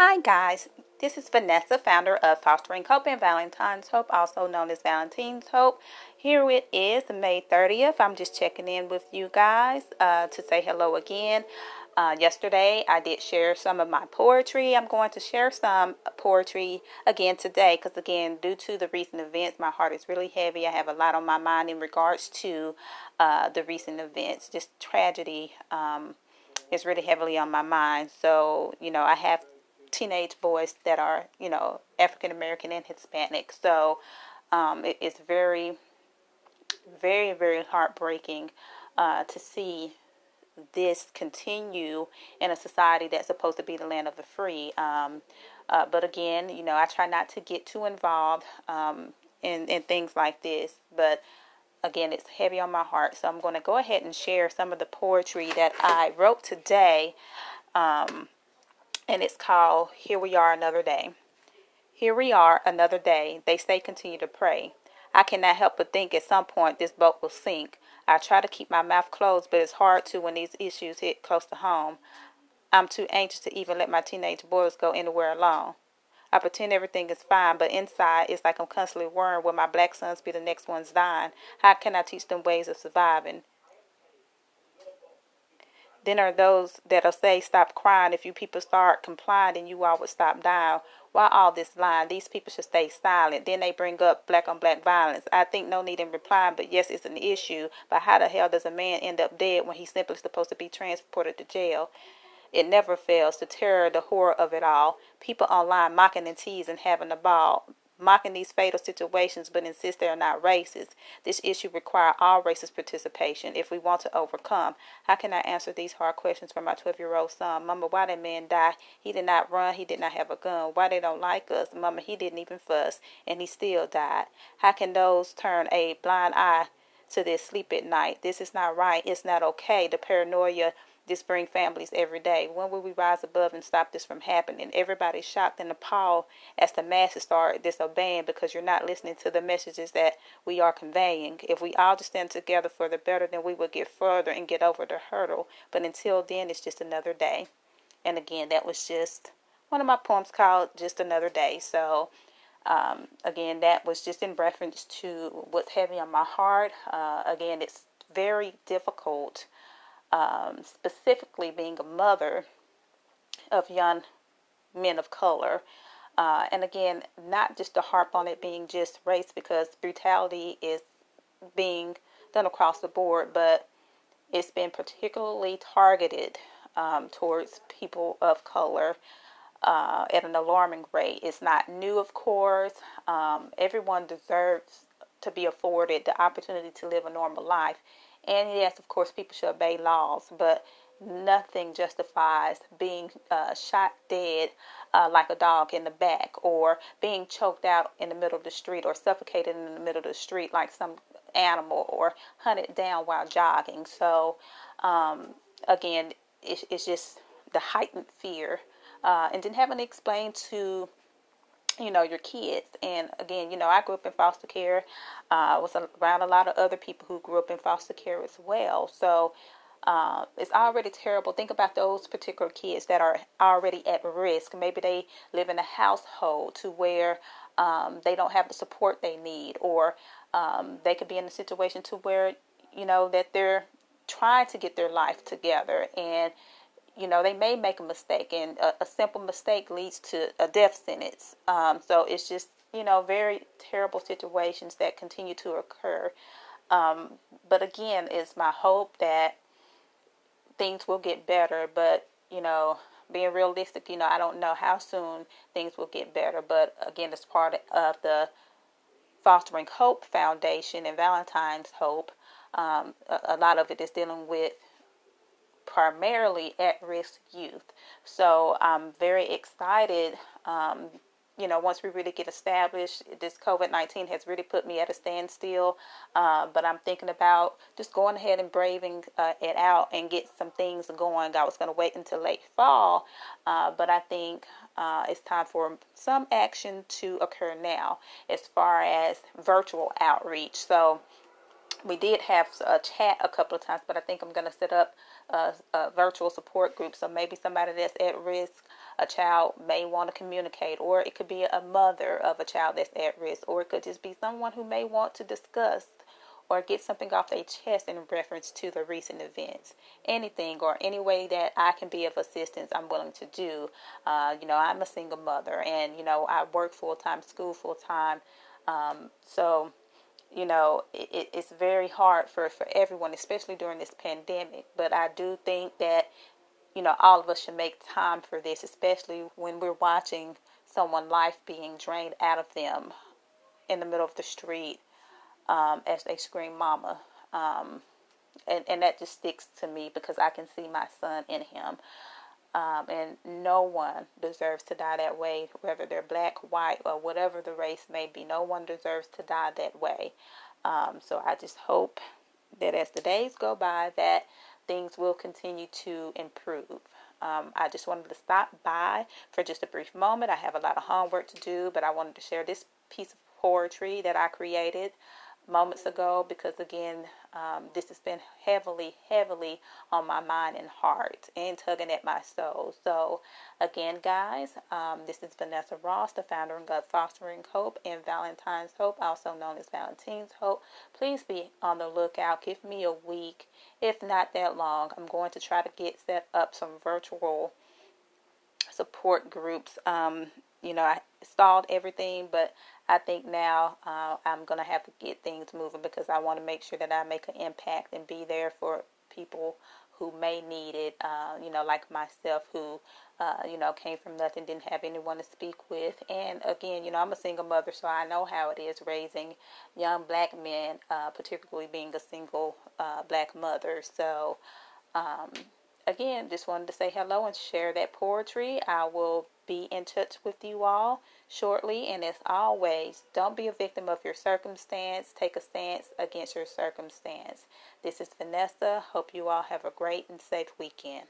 Hi, guys. This is Vanessa, founder of Fostering Hope and Valentine's Hope, also known as Valentine's Hope. Here it is, May 30th. I'm just checking in with you guys uh, to say hello again. Uh, yesterday, I did share some of my poetry. I'm going to share some poetry again today because, again, due to the recent events, my heart is really heavy. I have a lot on my mind in regards to uh, the recent events, just tragedy. Um, is really heavily on my mind. So, you know, I have teenage boys that are, you know, African American and Hispanic. So um, it, it's very, very, very heartbreaking uh, to see this continue in a society that's supposed to be the land of the free. Um, uh, but again, you know, I try not to get too involved um, in, in things like this. But again, it's heavy on my heart. So I'm going to go ahead and share some of the poetry that I wrote today. Um, and it's called Here We Are Another Day. Here we are another day. They say continue to pray. I cannot help but think at some point this boat will sink. I try to keep my mouth closed, but it's hard to when these issues hit close to home. I'm too anxious to even let my teenage boys go anywhere alone. I pretend everything is fine, but inside it's like I'm constantly worrying will my black sons be the next ones dying? How can I teach them ways of surviving? Then are those that'll say, Stop crying. If you people start complying, then you all would stop dying. Why all this lying? These people should stay silent. Then they bring up black on black violence. I think no need in replying, but yes, it's an issue. But how the hell does a man end up dead when he's simply supposed to be transported to jail? It never fails. to terror, the horror of it all. People online mocking and teasing, having a ball mocking these fatal situations but insist they are not racist. This issue requires all racist participation if we want to overcome. How can I answer these hard questions for my 12 year old son? Mama, why did man die? He did not run, he did not have a gun. Why they don't like us? Mama, he didn't even fuss and he still died. How can those turn a blind eye to this sleep at night? This is not right. It's not okay. The paranoia this bring families every day. When will we rise above and stop this from happening? Everybody's shocked and appalled as the masses start disobeying because you're not listening to the messages that we are conveying. If we all just stand together for the better, then we will get further and get over the hurdle. But until then, it's just another day. And again, that was just one of my poems called Just Another Day. So, um, again, that was just in reference to what's heavy on my heart. Uh, again, it's very difficult um, specifically being a mother of young men of color. Uh, and again, not just to harp on it being just race because brutality is being done across the board, but it's been particularly targeted um, towards people of color uh, at an alarming rate. It's not new, of course. Um, everyone deserves to be afforded the opportunity to live a normal life. And yes, of course, people should obey laws, but nothing justifies being uh, shot dead uh, like a dog in the back, or being choked out in the middle of the street, or suffocated in the middle of the street like some animal, or hunted down while jogging. So, um, again, it, it's just the heightened fear. Uh, and then having to explain to you know your kids. And again you know i grew up in foster care. Uh, was around a lot of other people who grew up in foster care as well. So uh, it's already terrible. Think about those particular kids that are already at risk. Maybe they live in a household to where um, they don't have the support they need or um, they could be in a situation to where you know that they're trying to get their life together. And you know, they may make a mistake, and a, a simple mistake leads to a death sentence. Um, so it's just, you know, very terrible situations that continue to occur. Um, but again, it's my hope that things will get better. But, you know, being realistic, you know, I don't know how soon things will get better. But again, it's part of the Fostering Hope Foundation and Valentine's Hope. Um, a, a lot of it is dealing with primarily at risk youth. So I'm very excited. Um, you know, once we really get established, this COVID 19 has really put me at a standstill. Uh, but I'm thinking about just going ahead and braving uh, it out and get some things going. I was going to wait until late fall, uh, but I think uh, it's time for some action to occur now as far as virtual outreach. So we did have a chat a couple of times, but I think I'm going to set up a, a virtual support group. So maybe somebody that's at risk, a child may want to communicate, or it could be a mother of a child that's at risk, or it could just be someone who may want to discuss or get something off their chest in reference to the recent events. Anything or any way that I can be of assistance, I'm willing to do. Uh, you know, I'm a single mother and, you know, I work full time, school full time. Um, so, you know, it, it's very hard for, for everyone, especially during this pandemic. But I do think that, you know, all of us should make time for this, especially when we're watching someone life being drained out of them in the middle of the street um, as they scream mama. Um, and, and that just sticks to me because I can see my son in him. Um, and no one deserves to die that way, whether they're black, white, or whatever the race may be. No one deserves to die that way. Um, so I just hope that as the days go by, that things will continue to improve. Um, I just wanted to stop by for just a brief moment. I have a lot of homework to do, but I wanted to share this piece of poetry that I created moments ago because, again, um, this has been heavily, heavily on my mind and heart and tugging at my soul. So, again, guys, um, this is Vanessa Ross, the founder of God Fostering Hope and Valentine's Hope, also known as Valentine's Hope. Please be on the lookout. Give me a week, if not that long. I'm going to try to get set up some virtual support groups. Um, you know, I stalled everything, but I think now uh, I'm going to have to get things moving because I want to make sure that I make an impact and be there for people who may need it. Uh, you know, like myself, who uh, you know came from nothing, didn't have anyone to speak with, and again, you know, I'm a single mother, so I know how it is raising young black men, uh, particularly being a single uh, black mother. So. Um, again, just wanted to say hello and share that poetry. I will be in touch with you all shortly. And as always, don't be a victim of your circumstance. Take a stance against your circumstance. This is Vanessa. Hope you all have a great and safe weekend.